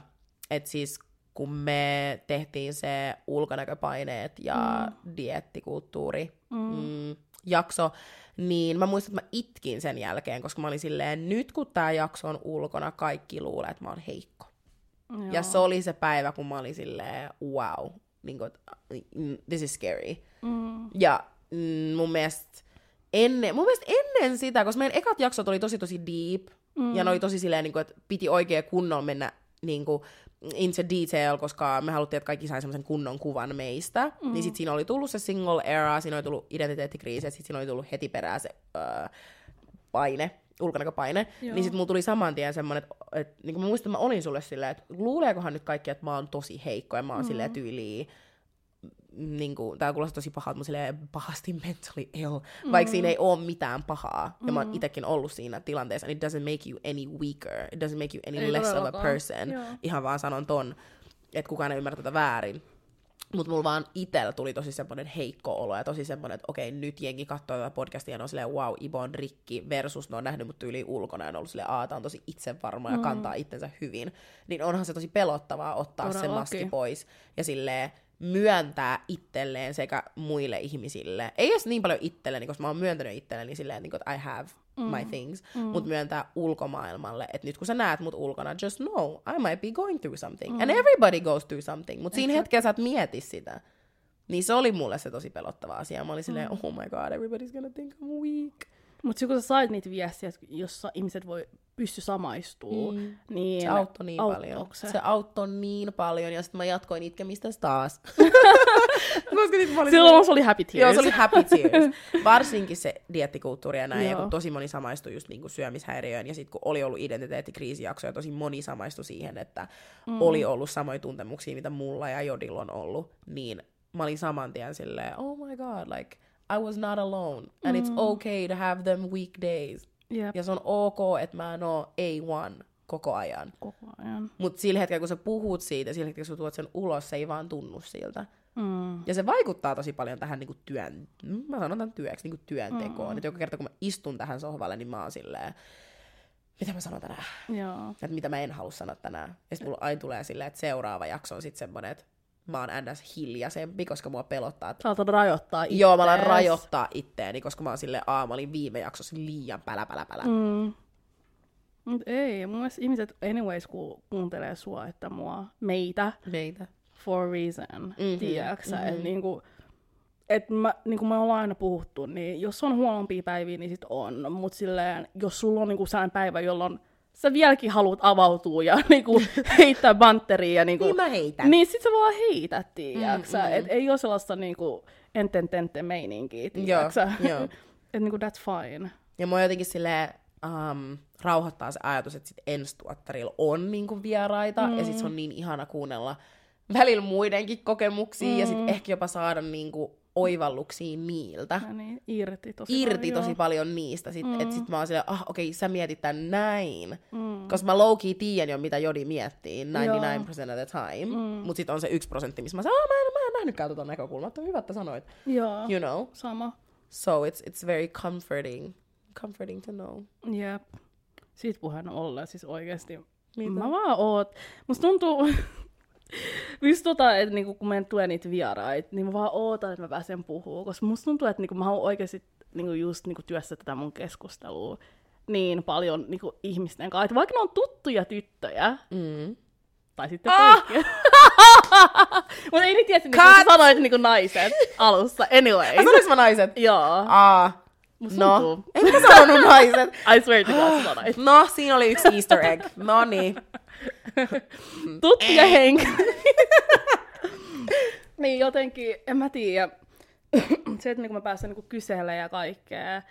että siis kun me tehtiin se ulkonäköpaineet ja mm. diettikulttuuri mm. Mm, jakso, niin mä muistan, että mä itkin sen jälkeen, koska mä olin silleen, nyt kun tää jakso on ulkona, kaikki luulee, että mä oon heikko. Joo. Ja se oli se päivä, kun mä olin silleen, wow, niin kuin, mm, this is scary. Mm. Ja mm, mun mielestä ennen, mun mielestä ennen sitä, koska meidän ekat jaksot oli tosi tosi deep, mm. ja ne oli tosi silleen, niin kuin, että piti oikein kunnolla mennä niin kuin, into detail, koska me haluttiin, että kaikki sai semmoisen kunnon kuvan meistä. Mm. Niin sit siinä oli tullut se single era, siinä oli tullut identiteettikriisi, ja sit siinä oli tullut heti perään se öö, paine, ulkonäköpaine. Joo. Niin sit mulla tuli saman tien semmonen, että et, niin mä muistan, että mä olin sulle silleen, että luuleekohan nyt kaikki, että mä oon tosi heikko, ja mä oon mm. silleen tyyliin niin kuin, tää kuulostaa tosi pahalta, mutta silleen pahasti mentally ill, mm. vaikka siinä ei ole mitään pahaa. Ja mä oon itekin ollut siinä tilanteessa, and it doesn't make you any weaker, it doesn't make you any Ei less of a person. Joo. Ihan vaan sanon ton, että kukaan ei ymmärrä tätä väärin. Mutta mulla vaan itellä tuli tosi semmoinen heikko olo ja tosi semmoinen, että okei, nyt jengi katsoo tätä podcastia ja on silleen, wow, Ibo on rikki, versus ne on nähnyt mut tyyli ulkona ja on ollut silleen, aah, tää on tosi itsevarma ja kantaa itsensä hyvin. Niin onhan se tosi pelottavaa ottaa se Todellakin. maski pois ja silleen myöntää itselleen sekä muille ihmisille. Ei edes niin paljon itselleni, koska mä oon myöntänyt itselleni silleen, niin että I have mm. my things, mm. mutta myöntää ulkomaailmalle, että nyt kun sä näet mut ulkona, just know, I might be going through something. Mm. And everybody goes through something, mutta siinä hetkellä sä et mieti sitä. Niin se oli mulle se tosi pelottava asia. Mä olin silleen, oh my god, everybody's gonna think I'm weak. Mutta kun sä sait niitä viestiä, jossa ihmiset voi pysty samaistuu, mm. niin Se auttoi niin paljon. Se? se auttoi niin paljon, ja sitten mä jatkoin itkemistä taas. Koska sit mä olin Silloin se oli happy tears. Joo, se oli happy tears. Varsinkin se dieettikulttuuri ja näin, ja kun tosi moni samaistui just niinku syömishäiriöön, ja sitten kun oli ollut identiteettikriisijakso, ja tosi moni samaistui siihen, että mm. oli ollut samoja tuntemuksia, mitä mulla ja Jodilla on ollut, niin mä olin saman tien silleen, oh my god, like, I was not alone, and mm. it's okay to have them weekdays. Yep. Ja se on ok, että mä en oo A1 koko ajan. Koko ajan. Mutta sillä hetkellä, kun sä puhut siitä, sillä hetkellä, kun sä tuot sen ulos, se ei vaan tunnu siltä. Mm. Ja se vaikuttaa tosi paljon tähän niin kuin työn, mä sanon tämän työksi, niin kuin työntekoon. Mm. Että joka kerta, kun mä istun tähän sohvalle, niin mä oon silleen, mitä mä sanon tänään? Joo. Että mitä mä en halua sanoa tänään. Ja sitten mulla aina tulee silleen, että seuraava jakso on sitten semmoinen, että mä oon ns. hiljaisempi, koska mua pelottaa. Että... Rajoittaa itseäsi. Joo, mä alan rajoittaa itteeni, koska mä oon silleen, aa, mä olin viime jaksossa liian pälä, pälä, pälä. Mm. Mut ei, mun mielestä ihmiset anyways ku, kuuntelee sua, että mua, meitä, Meitä. for a reason, Mhm, tiedäksä, mhm. että niinku, et mä, niin kuin me ollaan aina puhuttu, niin jos on huonompia päiviä, niin sit on. Mutta silleen, jos sulla on niinku sellainen päivä, jolloin sä vieläkin haluat avautua ja niinku heittää bantteria. Ja niinku, Niin mä heitän. Niin sit sä vaan heität, tiedäksä. Mm, mm. Et ei ole sellaista niinku enten tente meininkiä, Joo, tiedäksä. joo. Et niinku that's fine. Ja mua jotenkin silleen um, rauhoittaa se ajatus, että sit ensi tuottarilla on niinku vieraita, mm. ja sit se on niin ihana kuunnella välillä muidenkin kokemuksia, mm. ja sit ehkä jopa saada niinku oivalluksia niiltä. Ja niin, irti tosi irti paljon. tosi paljon niistä, sit, mm. että sit mä oon silleen, ah okei, okay, sä mietit tän näin. Mm. Koska mä low tiedän jo, mitä Jodi miettii 99% of the time. Mm. Mut sit on se yksi prosentti, missä mä sanon, ah, mä en, mä en nähnytkään tota näkökulmaa, että hyvä, että sanoit. Joo, You know? sama. So it's, it's very comforting. Comforting to know. Jep. Siitä puheen ollen, siis oikeesti. Mitä? Mä vaan oot. Musta tuntuu, just tota, että niinku, kun meidän tulee niitä vieraita, niin mä vaan ootan, että mä pääsen puhumaan. Koska musta tuntuu, että niinku, mä haluan oikeasti niinku, just niinku, työstää tätä mun keskustelua niin paljon niinku, ihmisten kanssa. Että vaikka ne on tuttuja tyttöjä, Mm. tai sitten Ah! poikia. Mutta ei nyt tiedä, Cut! sä sanoit niinku naiset alussa. Anyway. Ai sanoinko mä naiset? Joo. Musta No, tuntuu. en mä sanonut naiset. I swear to God, sä sanoit. No, siinä oli yksi easter egg. No niin. tuttuja henkilöitä. niin jotenkin, en mä tiedä. se, että niinku mä pääsen niinku kyselemään ja kaikkea,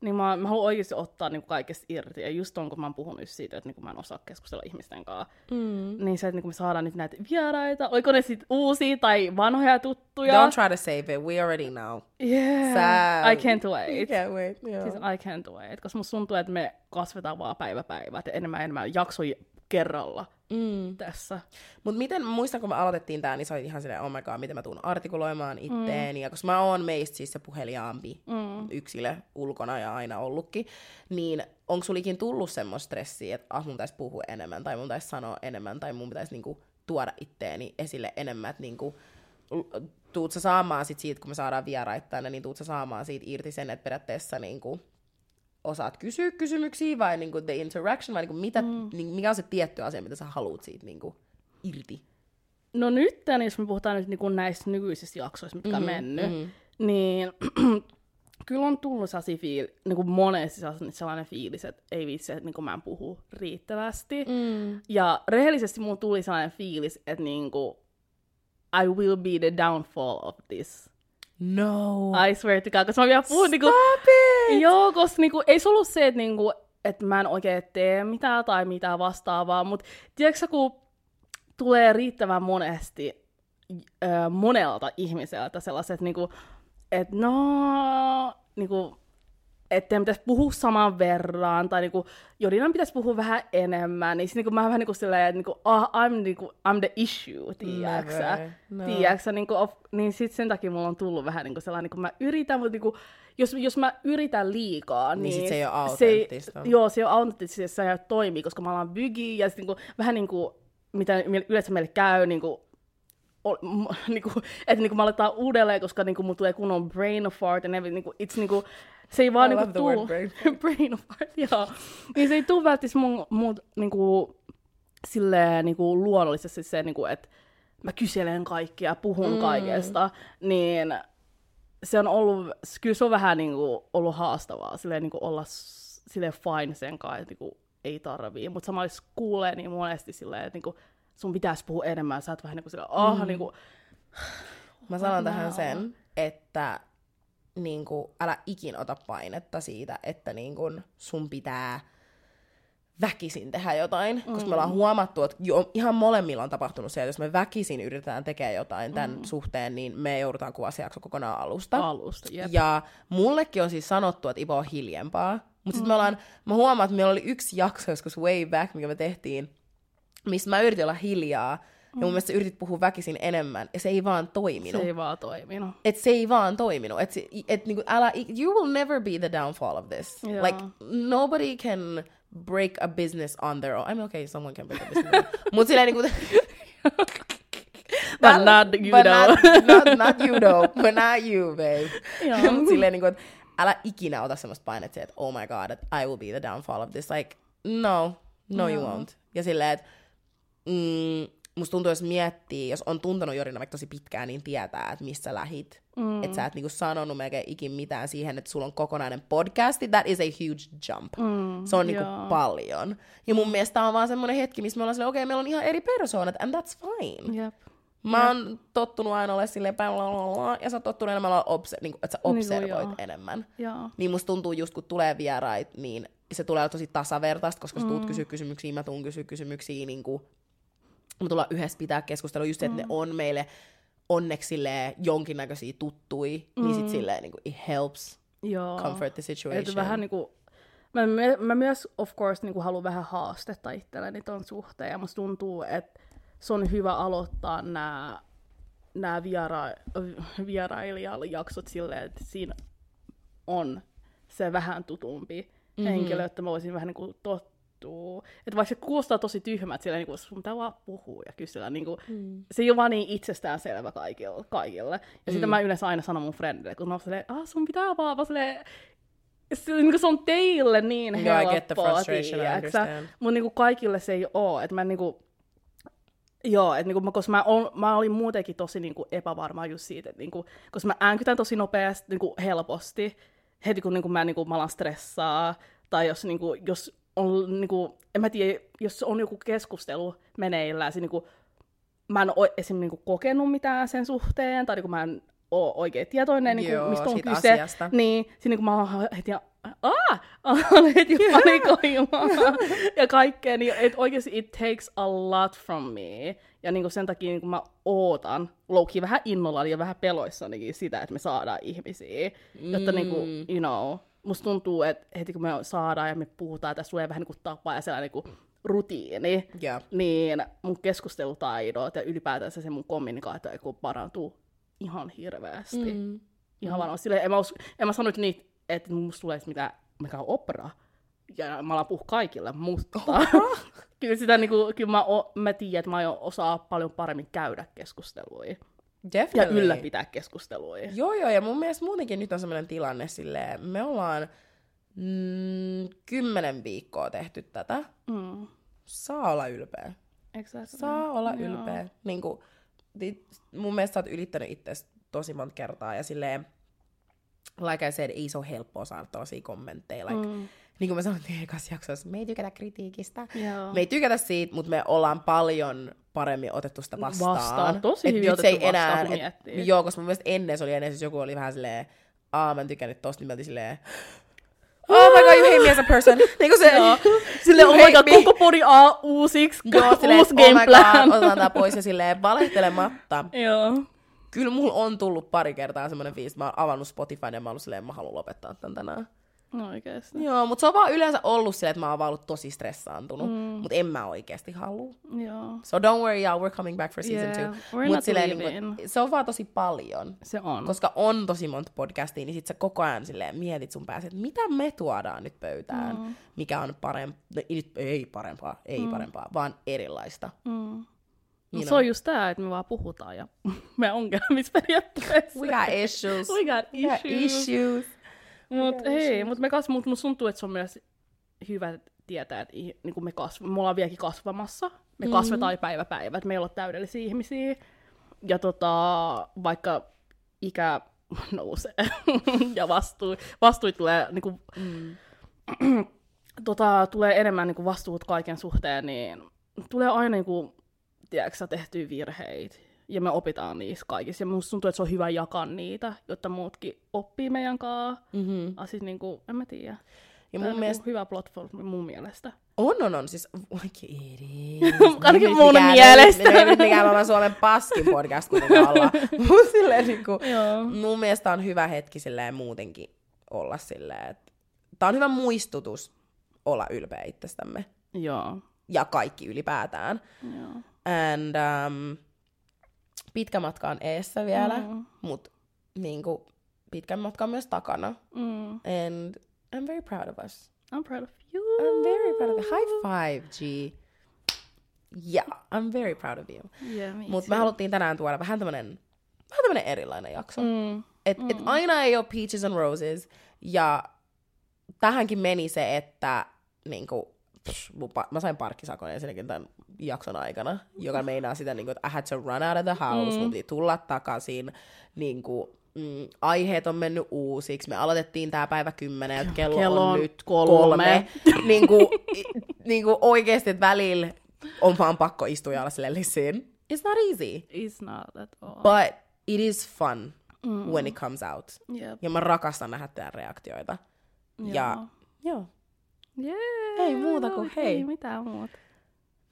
niin mä, mä haluan oikeasti ottaa niinku kaikesta irti. Ja just on, kun mä oon puhunut siitä, että niinku mä en osaa keskustella ihmisten kanssa. Mm. Niin se, että niinku me saadaan nyt näitä vieraita, oliko ne sitten uusia tai vanhoja tuttuja. Don't try to save it. We already know. Yeah, Sä- I can't wait. Can't wait. Joo. Siis I can't wait, koska musta tuntuu, että me kasvetaan vaan päivä päivä, että enemmän ja enemmän jaksoja kerralla Mm. tässä. Mut miten, mä muistan kun me aloitettiin tää, niin sä olit ihan silleen, oh my god, miten mä tuun artikuloimaan itteeni. Mm. Ja koska mä oon meistä siis se puheliaampi Mm. yksilö ulkona ja aina ollutkin, niin onko sulikin tullut semmoista stressiä, että ah, mun pitäisi puhua enemmän, tai mun pitäisi sanoa enemmän, tai mun pitäisi niinku tuoda itteeni esille enemmän, että niinku, tuut sä saamaan sit siitä, kun me saadaan vieraita tänne, niin tuut sä saamaan siitä irti sen, että periaatteessa niinku, osaat kysyä kysymyksiä, vai niinku the interaction, vai niinku mitä, mm. niin, mikä on se tietty asia, mitä sä haluat siitä niinku, irti. No nyt, jos me puhutaan nyt niinku näistä nykyisistä jaksoista, mitkä on mennyt, mhm. niin kyllä on tullut sellaisia fiil- niinku monesti sellainen- sellainen fiilis, että ei vitsi, että niinku mä en puhu riittävästi. Mm. Ja rehellisesti mulla tuli sellainen fiilis, että niinku, I will be the downfall of this. No. I swear to God, koska mä vielä puhun niinku... It! Joo, koska niinku, ei se ollut se, että niinku, et mä en oikein tee mitään tai mitään vastaavaa, mutta tiedätkö kun tulee riittävän monesti ö, monelta ihmiseltä sellaiset, niinku, että no, niinku, että pitäisi puhua saman verran, tai niinku, Jodinan pitäisi puhua vähän enemmän, niin sit niinku, mä vähän niinku silleen, että niinku, ah, I'm, niinku, I'm the issue? Never. No. Tiedäksä, niinku, of, niin sit sen takia mulla on tullut vähän niinku sellainen, niinku mä yritän, mutta niinku, jos, jos mä yritän liikaa, Niin niin, sit se ei se ei- autenttista. joo, se ei ole autenttista, se ei toimi, koska mä ollaan bygi, ja sit niinku, vähän niinku, mitä yleensä meille käy, niinku, niinku, että niinku, mä aletaan uudelleen, koska niinku, mulla tulee kunnon brain fart, ja everything, niinku, it's niinku, se ei vaan I niinku tuu, brain brain fart, joo. Niin se ei tuu välttämättä mun, mun niinku, silleen niinku, luonnollisesti se, niinku, että mä kyselen kaikkia, puhun Mm. kaikesta, niin se on ollut, kyllä se on vähän niin kuin, ollut haastavaa silleen, niin kuin olla silleen fine sen kanssa, että niin kuin, ei tarvii. Mutta samalla kuulee niin monesti silleen, että niin kuin, sun pitäisi puhua enemmän, sä oot vähän niin kuin silleen, ah, mm. niin kuin, Mä sanon tähän sen, että niin kuin, älä ikin ota painetta siitä, että niin kuin, sun pitää väkisin tehdä jotain, mm. koska me ollaan huomattu, että jo, ihan molemmilla on tapahtunut se, että jos me väkisin yritetään tekemään jotain tämän mm. suhteen, niin me joudutaan kuvaa se jakso kokonaan alusta. alusta. Jep. Ja mullekin on siis sanottu, että Ivo on hiljempaa. Mutta sitten me ollaan, mä huomaan, että meillä oli yksi jakso joskus way back, mikä me tehtiin, missä mä yritin olla hiljaa, ja mun mielestä sä yritit puhua väkisin enemmän, ja se ei vaan toiminut. Se ei vaan toiminut. Et se ei vaan toiminut. Et, se- et niinku, älä, you will never be the downfall of this. Joo. Like, nobody can break a business on their own. I mean, okay, someone can break a business. Mut silleen niinku... But not you, but though. Not, not, not you though, but not you, babe. Joo. Mut silleen niinku, että älä ikinä ota semmoista painetta, että oh my god, that I will be the downfall of this. Like, no, no you Joo. won't. Ja silleen, että mm, musta tuntuu, jos miettii, jos on tuntenut Jorina vaikka tosi pitkään, niin tietää, että missä lähit. Mm. Että sä et niinku sanonut melkein ikin mitään siihen, että sulla on kokonainen podcasti. That is a huge jump. Mm, se on niinku joo. paljon. Ja mun mielestä tää on vaan semmoinen hetki, missä me ollaan silleen, okei, okay, meillä on ihan eri persoonat, and that's fine. Jep. Mä oon tottunut aina ole silleen päin, ja sä oot tottunut enemmän olla obse- niin, että sä Niinku, observoit joo. enemmän. Joo. Niin musta tuntuu just kun tulee vierait, niin se tulee tosi tasavertaista, koska sä tuut Mm. kysyä kysymyksiä, mä tuun kysyä kysymyksiä, niin kuin, me tullaan yhdessä pitää keskustelua, just se, että Mm. ne on meille onneksi silleen jonkinnäköisiä tuttui, niin sit silleen niin kuin, it helps Joo. comfort the situation. Et vähän niinku, mä, mä, mä myös of course niinku haluan vähän haastetta itselleni ton suhteen. Ja musta tuntuu, että se on hyvä aloittaa nämä nää viera, vierailijajaksot silleen, että siinä on se vähän tutumpi mm-hmm. henkilö, että mä voisin vähän niinku tottua. Että vaikka se kuulostaa tosi tyhmät, silleen niinku, sun pitää vaan puhua ja kysellä. Niinku, mm. Se ei ole vaan niin itsestäänselvä kaikille. kaikille. Ja mm. sitä mä yleensä aina sanon mun friendille, kun oon silleen, ah, sun pitää vaan, vaan silleen, se, niin se on teille niin Joo, I helppoa, get the frustration, I. Mutta niinku kaikille se ei oo. Että mä niinku, Joo, että niinku, koska mä, on, mä olin muutenkin tosi niinku, epävarma just siitä, että niinku, koska mä äänkytän tosi nopeasti, niinku, helposti, heti kun niinku, mä, niinku, mä alan stressaa, tai jos, niinku, jos on, niinku, en mä tiedä, jos on joku keskustelu meneillään, se, niinku, mä en ole esim. Niinku, kokenut mitään sen suhteen, tai niinku, mä en ole oikein tietoinen, niinku, Joo, mistä on kyse, asiasta. niin siinä niinku, mä oon heti, aah, alan heti panikoimaan ja kaikkea, niin et oikeasti it takes a lot from me. Ja niinku sen takia niinku mä ootan louki vähän innolla ja vähän peloissanikin sitä, että me saadaan ihmisiä. Jotta niinku, you know, musta tuntuu, että heti kun me saadaan ja me puhutaan, tässä tulee vähän niinku tapa ja sellainen niinku rutiini, Joo. niin mun keskustelutaidot ja ylipäätänsä se mun kommunikaatio joku parantuu ihan hirveästi. Mm. Ihan varmasti. Silleen, en, mä us, en mä sano nyt niitä, että musta tulee mitään, mikä on opera. Ja mä alan puhua kaikille, mutta kyllä, sitä, niinku, kyllä mä, o, mä tiedän, että mä osaa paljon paremmin käydä keskusteluja. Ja Definitely. ylläpitää keskusteluja. Joo, joo, ja mun mielestä muutenkin nyt on semmoinen tilanne silleen, me ollaan mm, kymmenen viikkoa tehty tätä. Mm. Saa olla ylpeä. Exactly. Saa olla Joo. ylpeä. Niin kuin, mun mielestä sä oot ylittänyt itse tosi monta kertaa ja silleen, like I said, ei se ole helppoa saada tällaisia kommentteja. Like, mm. Niin kuin mä sanottiin ekassa jaksossa, me ei tykätä kritiikistä. Joo. Me ei tykätä siitä, mutta me ollaan paljon paremmin otettu sitä vastaan. Vastaan. Tosi Et hyvin nyt se ei vastaan, enää, kun et. Joo, koska mun mielestä ennen se oli ennen, siis joku oli vähän silleen, aa mä en tykännyt tosta, niin mä silleen, oh my god, you hate me as a person. niin kuin se, Joo. Silleen, you oh my god, me. koko podi A uusiksi, Joo, silleen, uusi oh game plan. god, otetaan tää pois ja silleen valehtelematta. Joo. Kyllä mulla on tullut pari kertaa semmoinen fiilis, mä oon avannut Spotifyn ja mä oon ollut silleen, mä haluan lopettaa tän tänään. No oikeesti. Joo, mutta se on vaan yleensä ollut silleen, että mä oon vaan ollut tosi stressaantunut, mm. mutta en mä oikeasti halua. Joo. So don't worry, y'all, we're coming back for season Yeah, two. we're Mut not silleen, leaving. niinku, se on vaan tosi paljon. Se on. Koska on tosi monta podcastia, niin sit sä koko ajan silleen mietit sun päässä, että mitä me tuodaan nyt pöytään, mm. mikä on parempaa, ei, ei parempaa, ei mm. parempaa, vaan erilaista. Mm. No, se on just tää, että me vaan puhutaan ja me ongelmissa periaatteessa. We got issues. We got We got issues. Mut hei, mut me kas, mut musta tuntuu, että se on myös hyvä tietää, että niin me, kasv- me ollaan vieläkin kasvamassa. Me mm-hmm. kasvetaan päivä päivä, että meillä on täydellisiä ihmisiä. Ja tota, vaikka ikä nousee. ja vastuu, vastuut tulee, niinku, Mm. tota, tulee enemmän niinku vastuut kaiken suhteen, niin tulee aina niinku, tiedätkö, sä, tehtyä virheitä. Ja me opitaan niissä kaikissa. Ja musta tuntuu, että se on hyvä jakaa niitä, jotta muutkin oppii meidän kanssa. Mm-hmm. Asis niinku, en mä tiedä. Ja mun on mielestä niinku hyvä platform mun mielestä. on, on, on. Siis oikein Ainakin mun mielestä. Me ei nyt mikään maailman Suomen paskin podcast kuitenkaan olla. Silleen niinku, Joo. mun mielestä on hyvä hetki silleen muutenkin olla silleen, että tää on hyvä muistutus olla ylpeä itsestämme. Joo. Ja kaikki ylipäätään. Joo. And um, pitkä matka on eessä vielä, Mm. mut niinku, pitkän matka on myös takana. Mm. And I'm very proud of us. I'm proud of you. I'm very proud of you. High five, G. Yeah, I'm very proud of you. Yeah, me Mutta me haluttiin tänään tuoda vähän tämmönen, vähän tämmönen erilainen jakso. Mm. Et, et aina ei ole peaches and roses. Ja tähänkin meni se, että niinku, psh, mun mä sain parkkisakon ensinnäkin tämän jakson aikana, joka meinaa sitä, niinku, että I had to run out of the house, mm. mun piti tulla takaisin. Niinku, mm, aiheet on mennyt uusiksi. Me aloitettiin tää päivä kymmenen, että kello, Kello on, nyt kolme. kolme. niinku, i- niinku oikeesti, että välillä on vaan pakko istua ja olla listen, it's not easy. It's not at all. But it is fun mm. when it comes out. Yep. Ja mä rakastan nähdä teidän reaktioita. Ja joo, Yeah. Ei muuta kuin hei. Ei mitään muuta.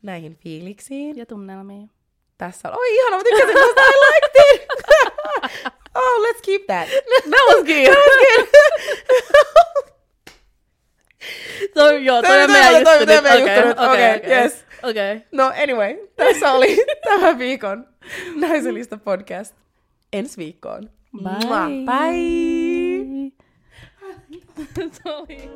Näihin fiiliksiin. Ja tunnelmiin. Tässä on, oi ihana, mä tykkäsin tästä, I liked it! oh, let's keep that. That was good. so, joo, toi on Toi- meidän toi- juttu toi nyt. meidän Okei, juttu nyt. okei, Okei, okei. yes. Okei. No anyway, tässä oli tämän viikon Naiselista podcast. Ensi viikkoon. Bye. Mua. Bye! Oli-